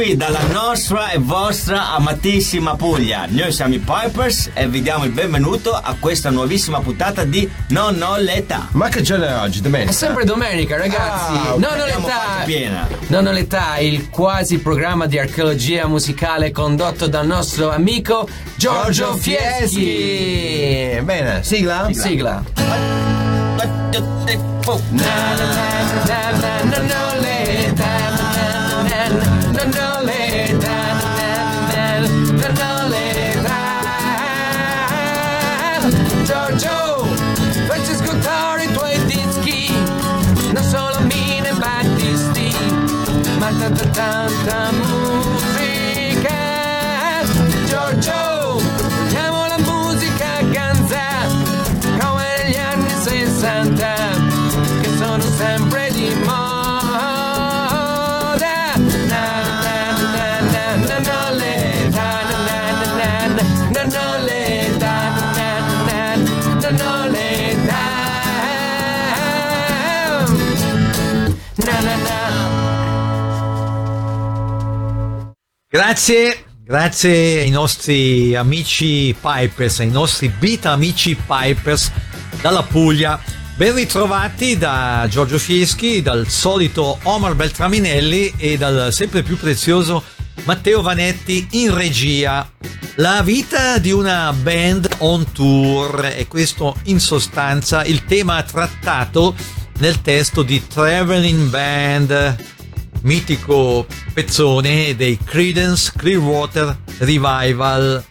qui dalla nostra e vostra amatissima Puglia. Noi siamo i Pipers e vi diamo il benvenuto a questa nuovissima puntata di Non ho l'età. Ma che giorno è oggi? Domenica? È sempre domenica, ragazzi. Ah, non ho l'età. piena. Non ho l'età, il quasi programma di archeologia musicale condotto dal nostro amico Giorgio Fieschi. Bene, sigla? Sigla. Na, time. Grazie, grazie ai nostri amici Pipers, ai nostri beat amici Pipers dalla Puglia. Ben ritrovati da Giorgio Fieschi, dal solito Omar Beltraminelli e dal sempre più prezioso Matteo Vanetti in regia. La vita di una band on tour e questo in sostanza il tema trattato nel testo di Traveling Band mitico pezzone dei Credence Clearwater Revival,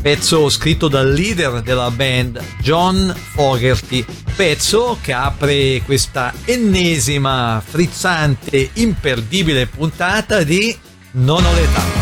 pezzo scritto dal leader della band John Fogerty, pezzo che apre questa ennesima, frizzante, imperdibile puntata di Non ho l'età.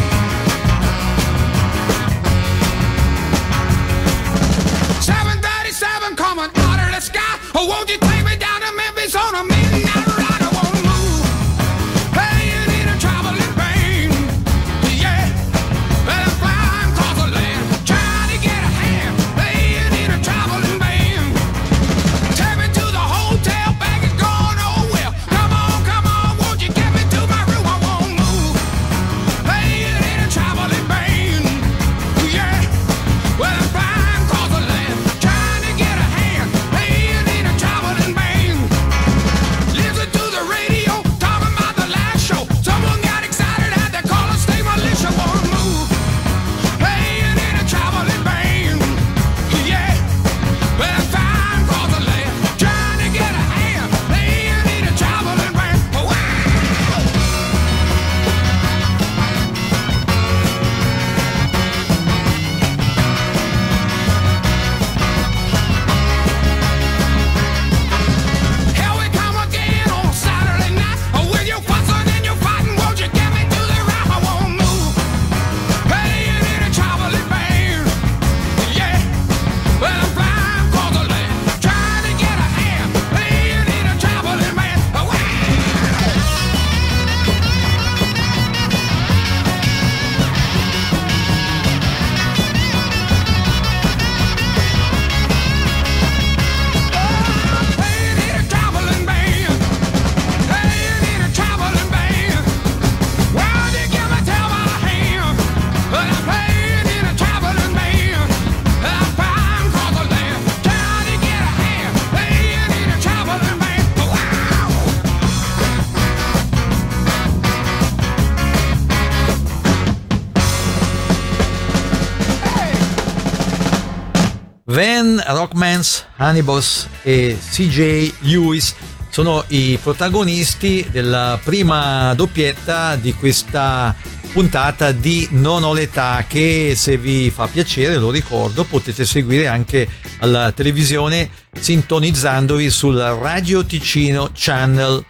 Rockmans, Hannibals e CJ Lewis sono i protagonisti della prima doppietta di questa puntata di Non ho l'età che se vi fa piacere, lo ricordo, potete seguire anche alla televisione sintonizzandovi sul Radio Ticino Channel.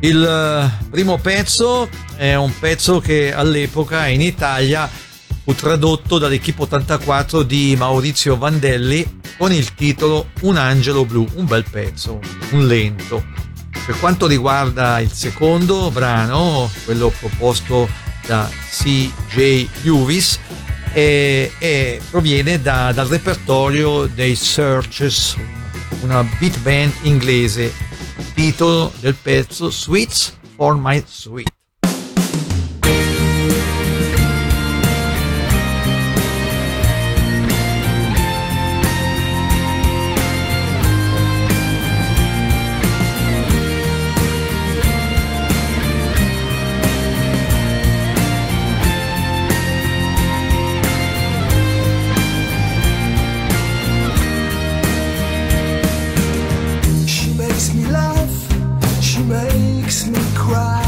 Il eh, primo pezzo è un pezzo che all'epoca in Italia fu tradotto dall'Equipe 84 di Maurizio Vandelli con il titolo Un angelo blu, un bel pezzo, un lento. Per quanto riguarda il secondo brano, quello proposto da CJ Lewis, e, e proviene da- dal repertorio dei Searches, una beat band inglese. Titolo del pezzo Sweets for My Sweet. she makes me cry.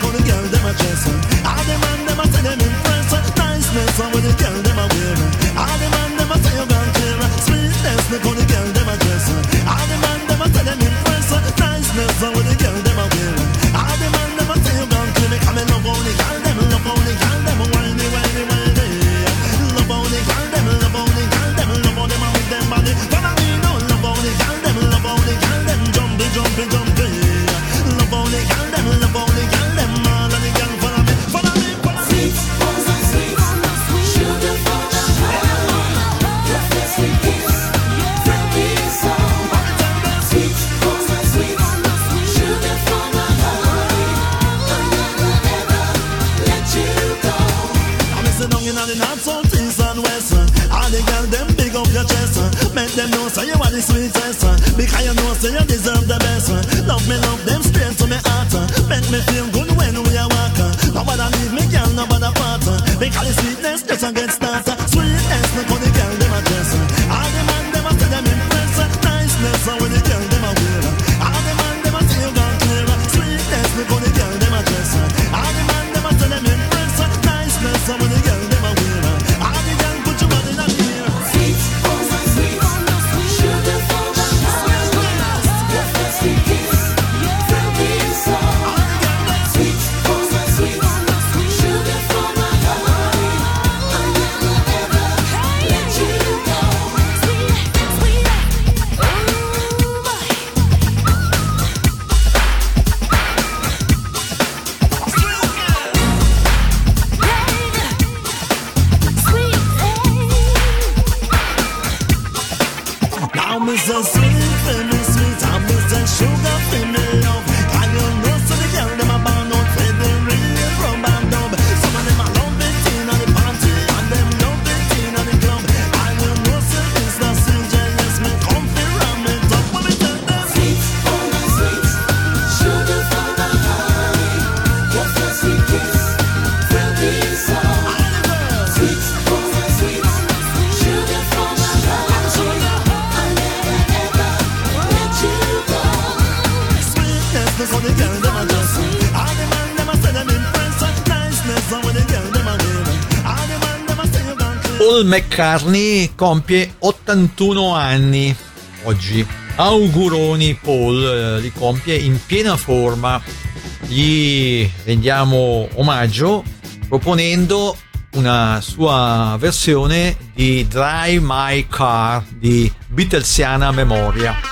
cool girl them a dress up. All the man them a say them impress up. Niceness over the girl them Sweetness the cool girl them a dress up. All the man them a say them impress up. Niceness over the So you are the sweetest one, Because you know so you deserve the best one. Love me, love them straight to my heart Make me feel good when we are I'm as a sweet and a sweet, I'm as a sugar and a love. Paul McCartney compie 81 anni oggi. Auguroni Paul eh, li compie in piena forma. Gli rendiamo omaggio proponendo una sua versione di Drive My Car di Beatlesiana Memoria.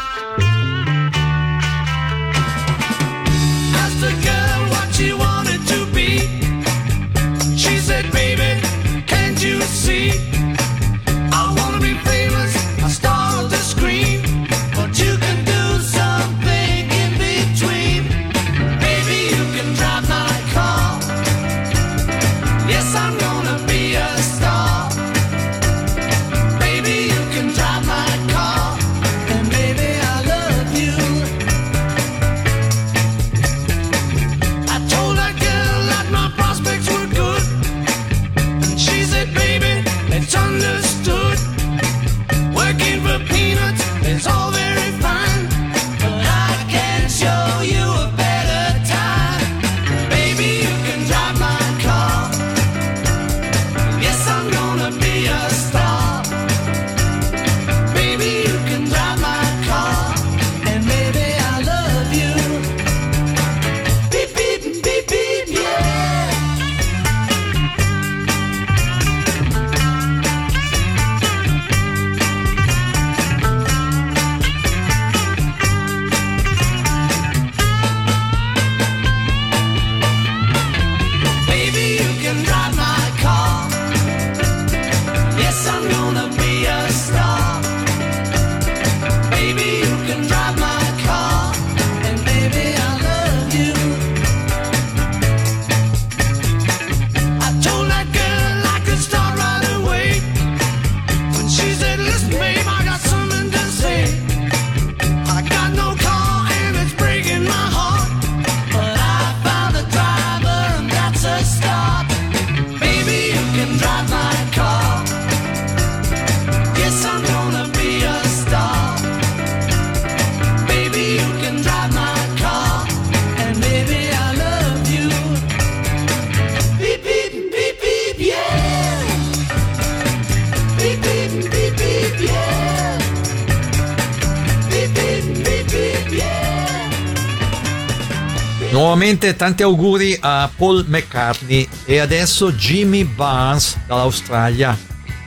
Ovviamente tanti auguri a Paul McCartney e adesso Jimmy Barnes dall'Australia,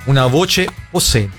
una voce possente.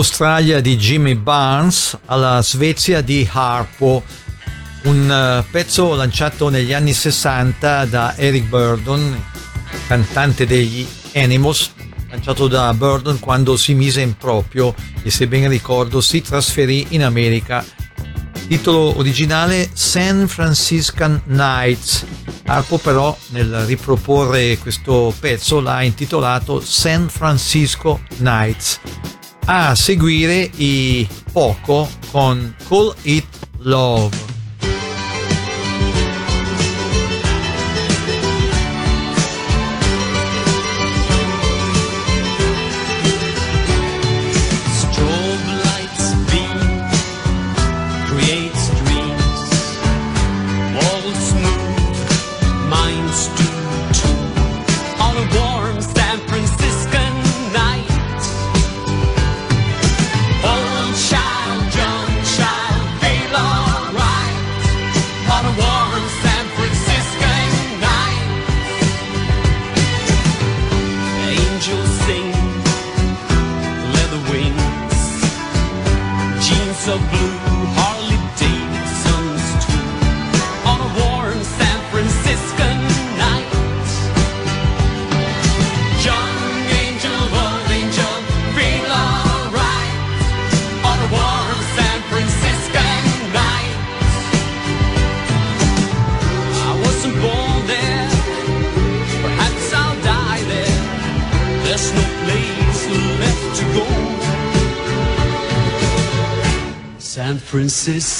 dall'Australia di Jimmy Barnes alla Svezia di Harpo, un eh, pezzo lanciato negli anni 60 da Eric Burdon, cantante degli Animals, lanciato da Burdon quando si mise in proprio e se ben ricordo si trasferì in America. Titolo originale San Franciscan Nights. Harpo però nel riproporre questo pezzo l'ha intitolato San Francisco Nights a seguire i Poco con Call It Love. This is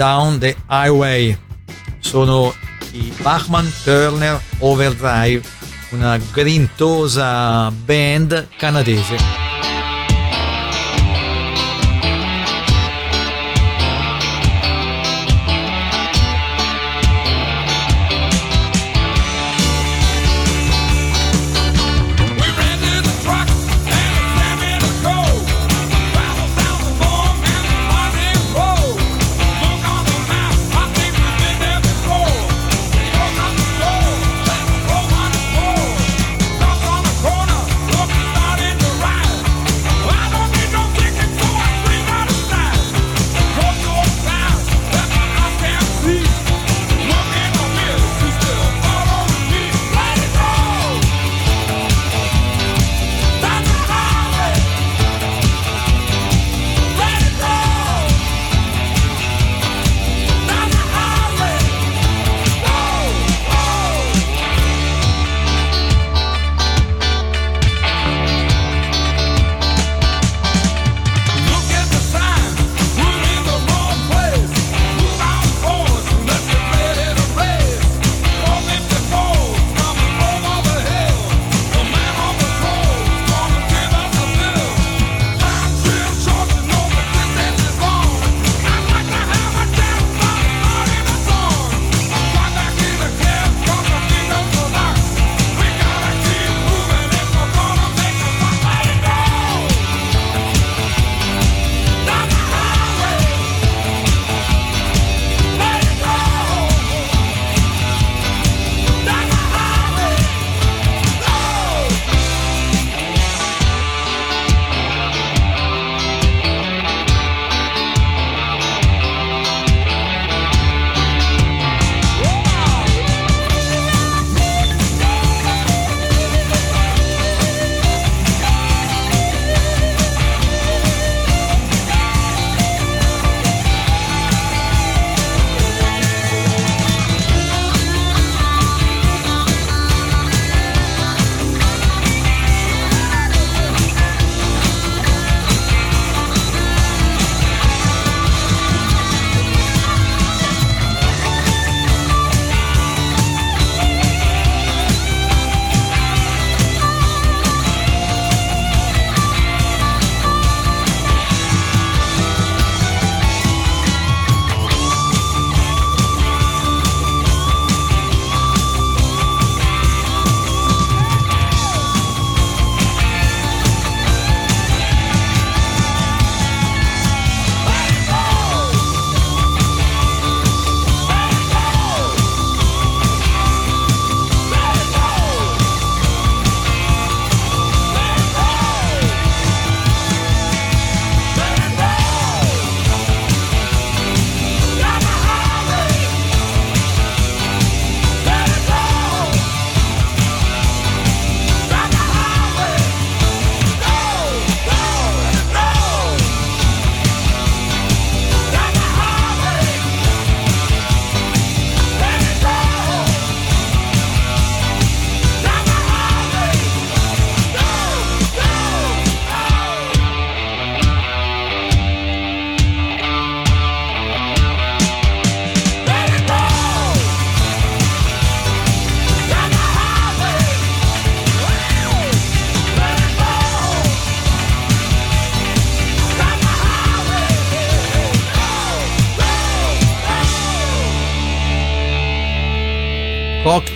Down the Highway. Sono i Bachman Turner Overdrive, una grintosa band canadese.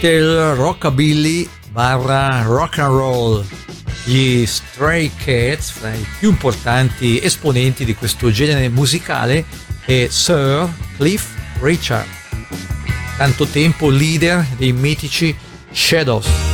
Cocktail rockabilly barra rock and roll. Gli Stray Cats, fra i più importanti esponenti di questo genere musicale, è Sir Cliff Richard, tanto tempo leader dei mitici Shadows.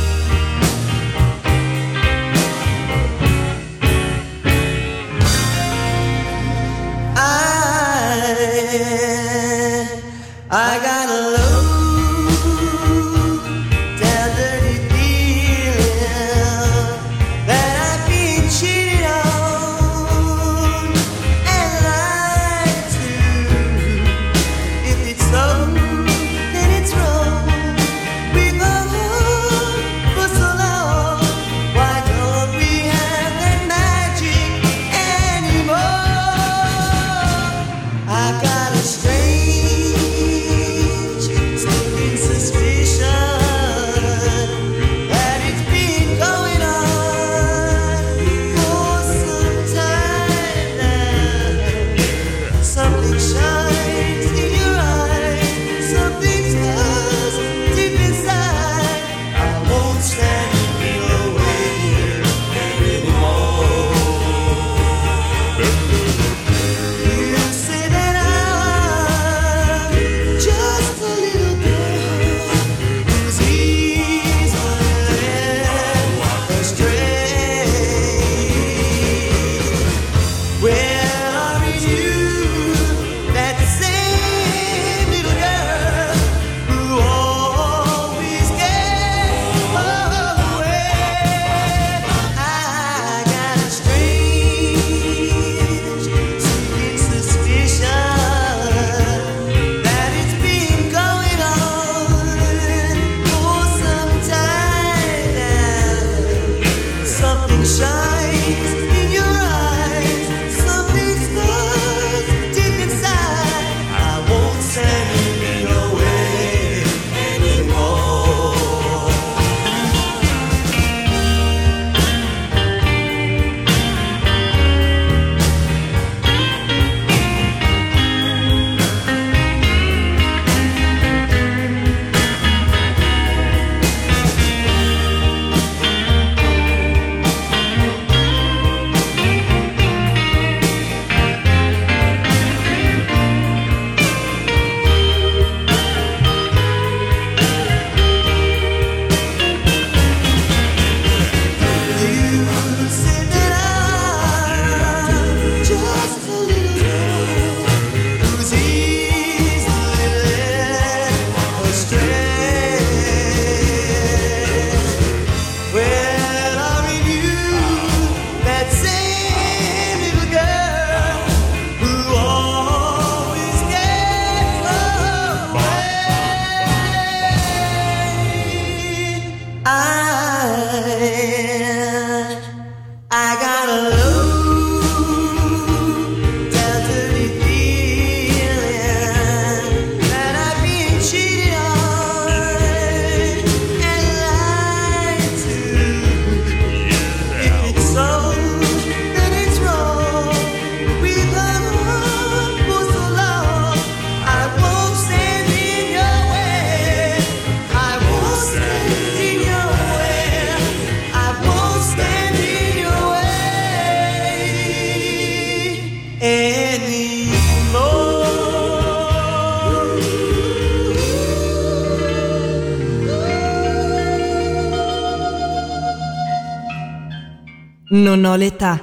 Non ho l'età.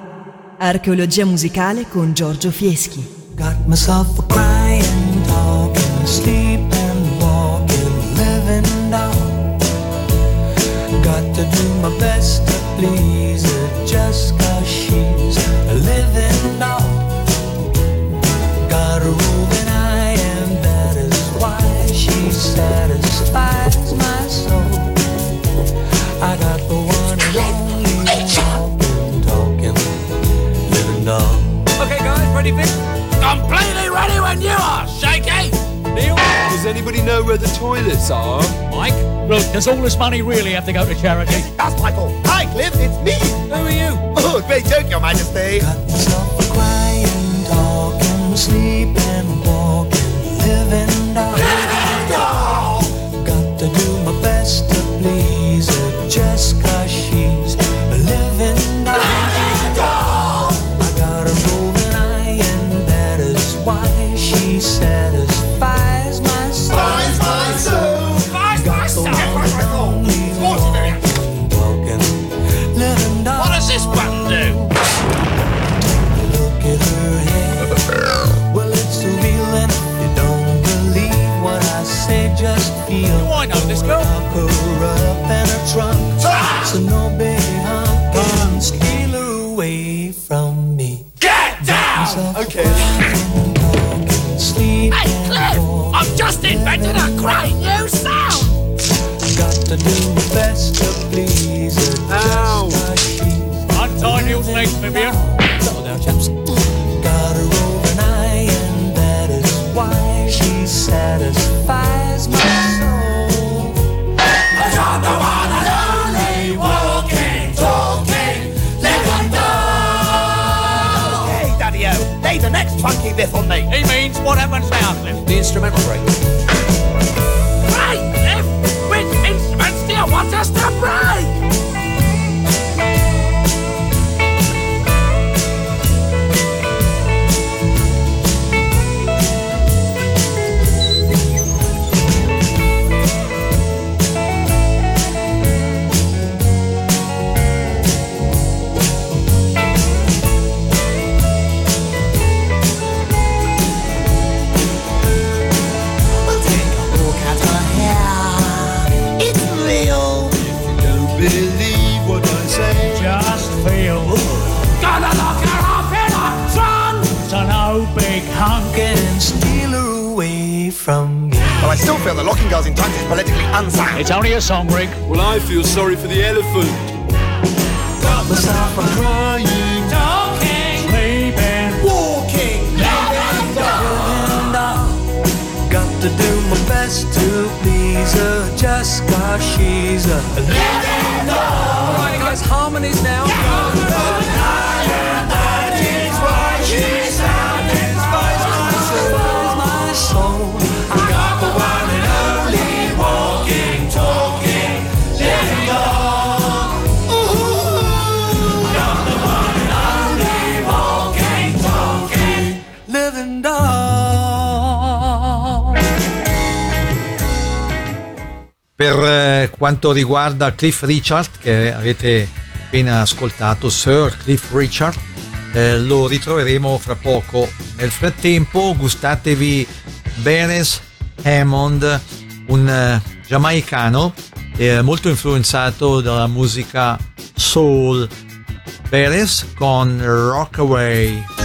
Archeologia musicale con Giorgio Fieschi. Got myself a crying, talking, sleeping, walking, living doll. Got to do my best to please her just cause she's a living doll. Got a eye, and that is why she satisfies Okay, guys, ready, Vic? Completely ready when you are, Shaky! Neil? Does anybody know where the toilets are? Mike? Look, does all this money really have to go to charity? That's Michael. Hi, Cliff. It's me. Who are you? Oh, great joke, Your Majesty. Got myself a crying, talking, sleeping, just invented a great new sound! Got to do my best to please. Ow! I your legs, Vivian. Settle down, chaps. Got her over an eye, and that is why she satisfies my soul. I got the one and only walking, talking, living doll! Hey, Daddy-O, lay the next funky riff on me. He means what happens now, instrumental break. Killing in times is politically unsound. It's only a song, Rick. Well, I feel sorry for the elephant. Got myself a crying, talking, sleeping, walking, laughing dog. Got to do my best to please her just cause she's a living dog. Alright, guys, harmonies now. Yeah. quanto riguarda Cliff Richard, che avete appena ascoltato, Sir Cliff Richard, eh, lo ritroveremo fra poco. Nel frattempo gustatevi Beres Hammond, un uh, giamaicano eh, molto influenzato dalla musica soul. Beres con Rockaway.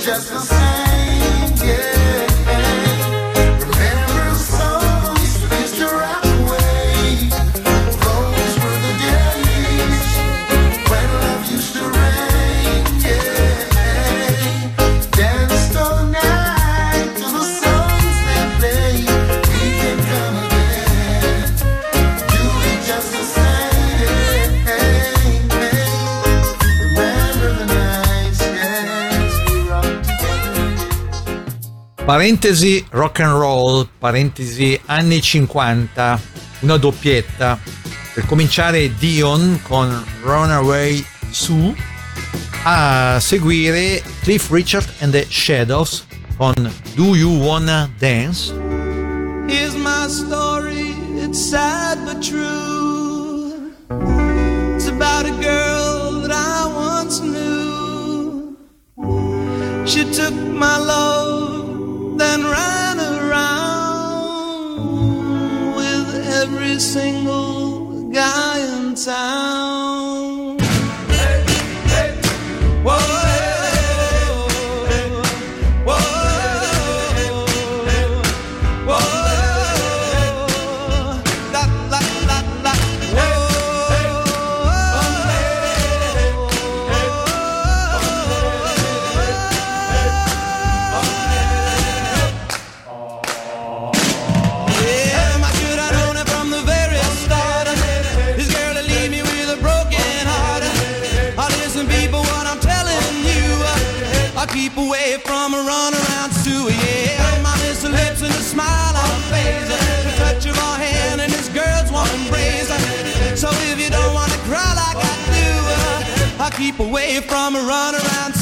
just the same, yeah. parentesi rock and roll, parentesi anni 50, una doppietta. Per cominciare Dion con Runaway Sue, a seguire Cliff Richard and the Shadows con Do You Wanna Dance? Here's my story, it's sad but true. It's about a girl that I once knew. She took my love then ran around with every single guy in town. keep away from a runaround.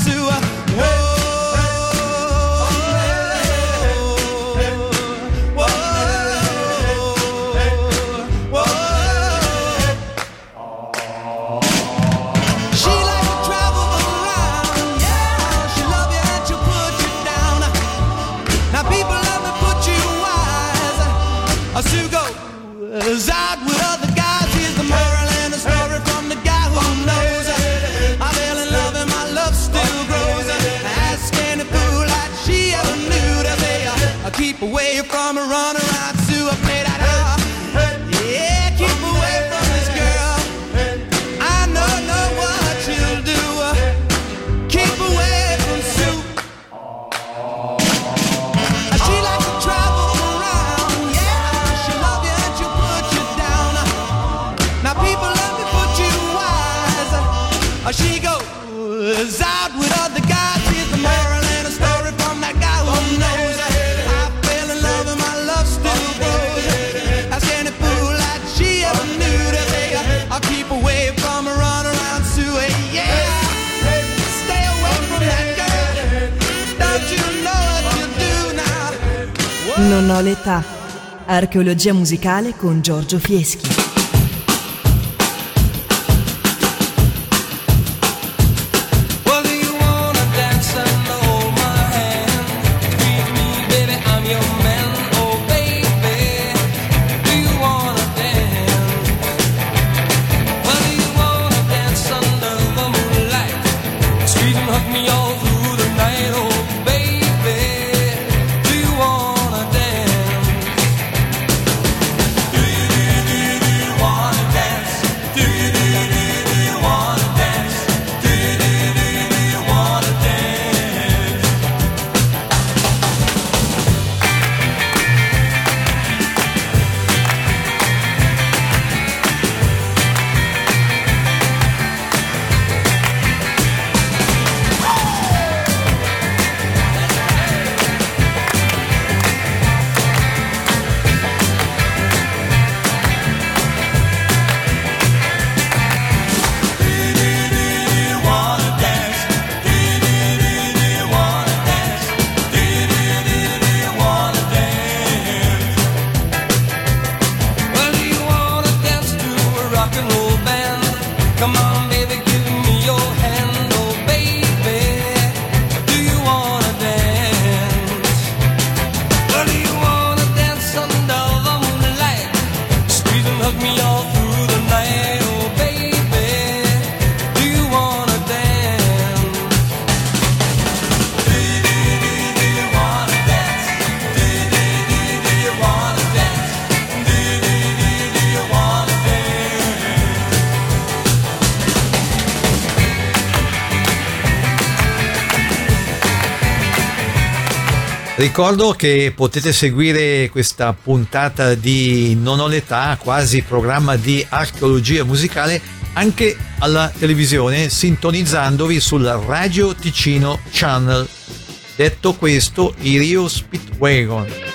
Proletà. Archeologia musicale con Giorgio Fieschi. ricordo che potete seguire questa puntata di Non ho l'età, quasi programma di archeologia musicale, anche alla televisione, sintonizzandovi sul Radio Ticino Channel. Detto questo, i Rio Speedwagon.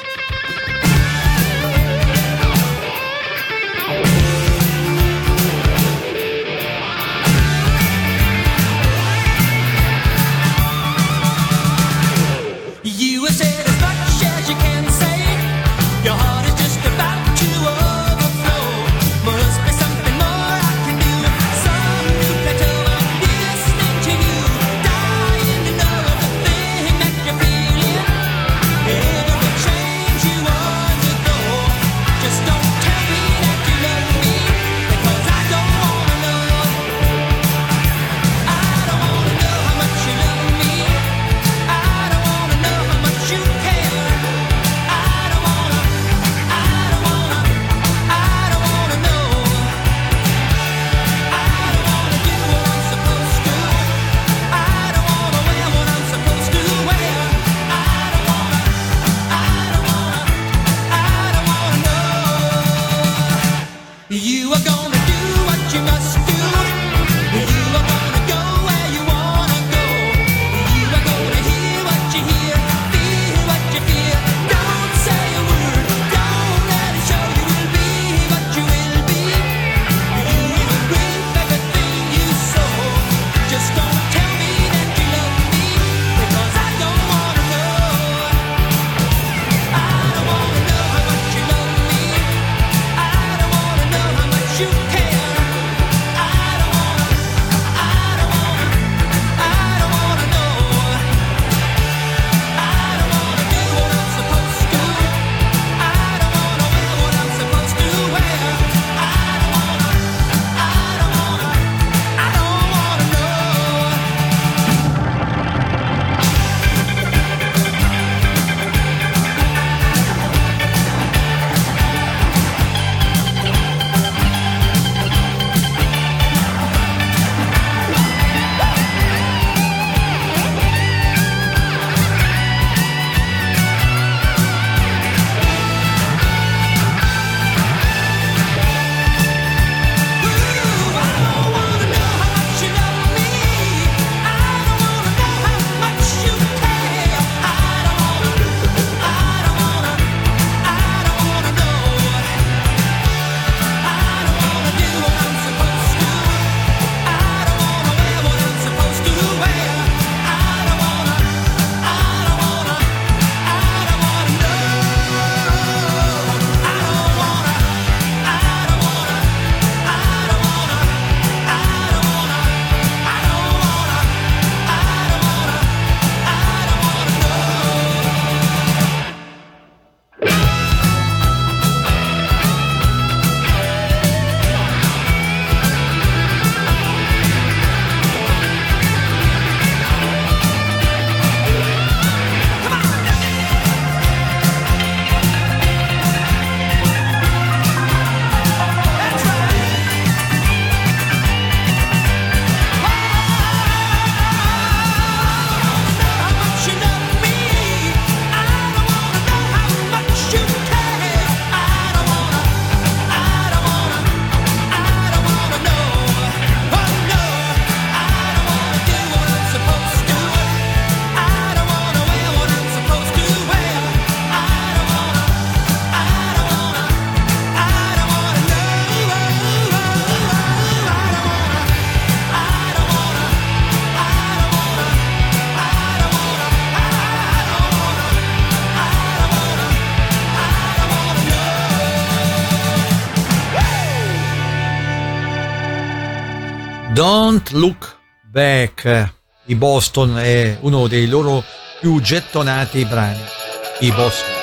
Don't Look Back di Boston è uno dei loro più gettonati brani I Boston.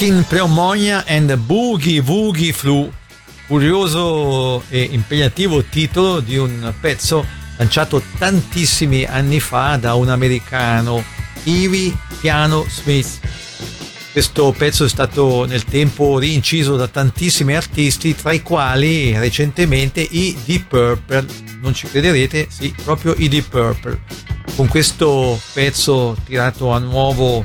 Talking Pneumonia and Boogie Woogie Flu, curioso e impegnativo titolo di un pezzo lanciato tantissimi anni fa da un americano, Ivy Piano Smith. Questo pezzo è stato nel tempo rinciso da tantissimi artisti, tra i quali recentemente i Deep Purple. Non ci crederete, sì, proprio i Deep Purple. Con questo pezzo tirato a nuovo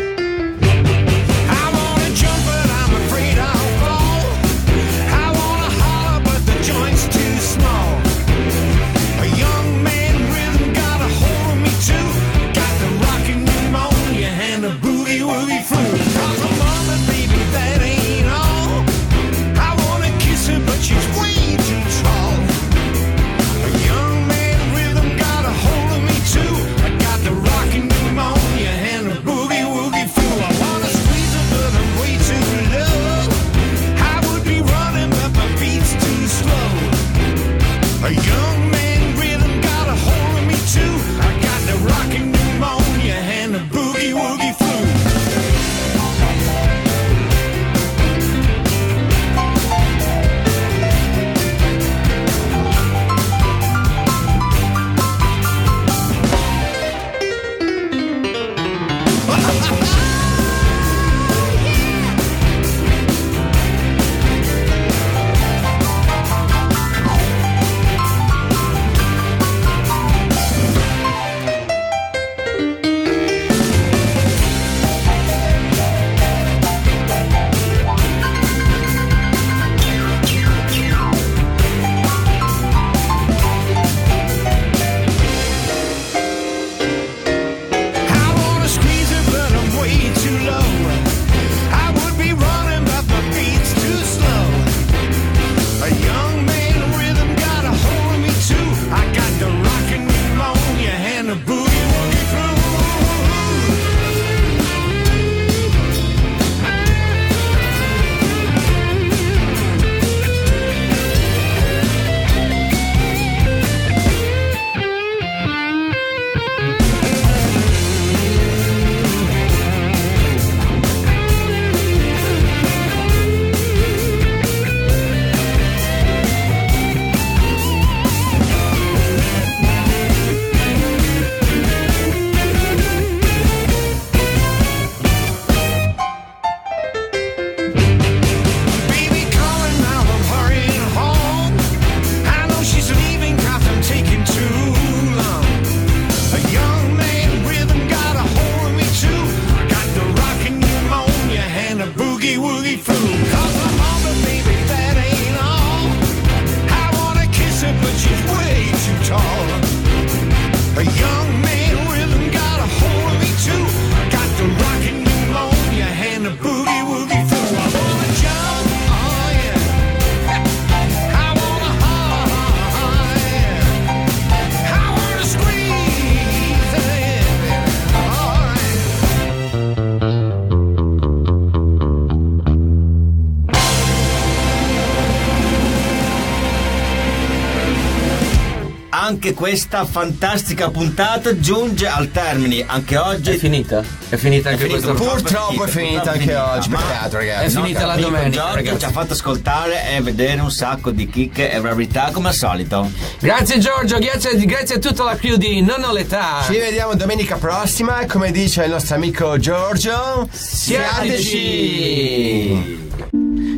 Questa fantastica puntata giunge al termine. Anche oggi È finita? È finita anche questa Purtroppo è finita anche oggi, peccato ragazzi. È finita la Amico domenica, Giorgio ragazzi. ci ha fatto ascoltare e vedere un sacco di chicche e verità come al solito. Grazie Giorgio, grazie, grazie a tutta la crew di Non ho l'età. Ci vediamo domenica prossima, come dice il nostro amico Giorgio. Siateci!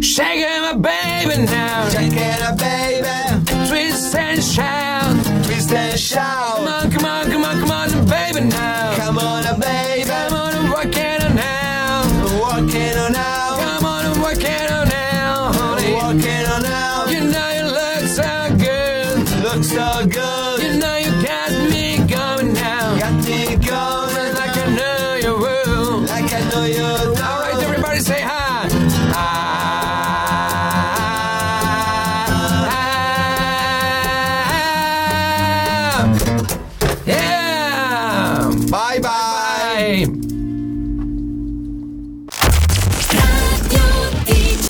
Shake it, my baby now. Shake it up, baby. Twist and shout. And shout.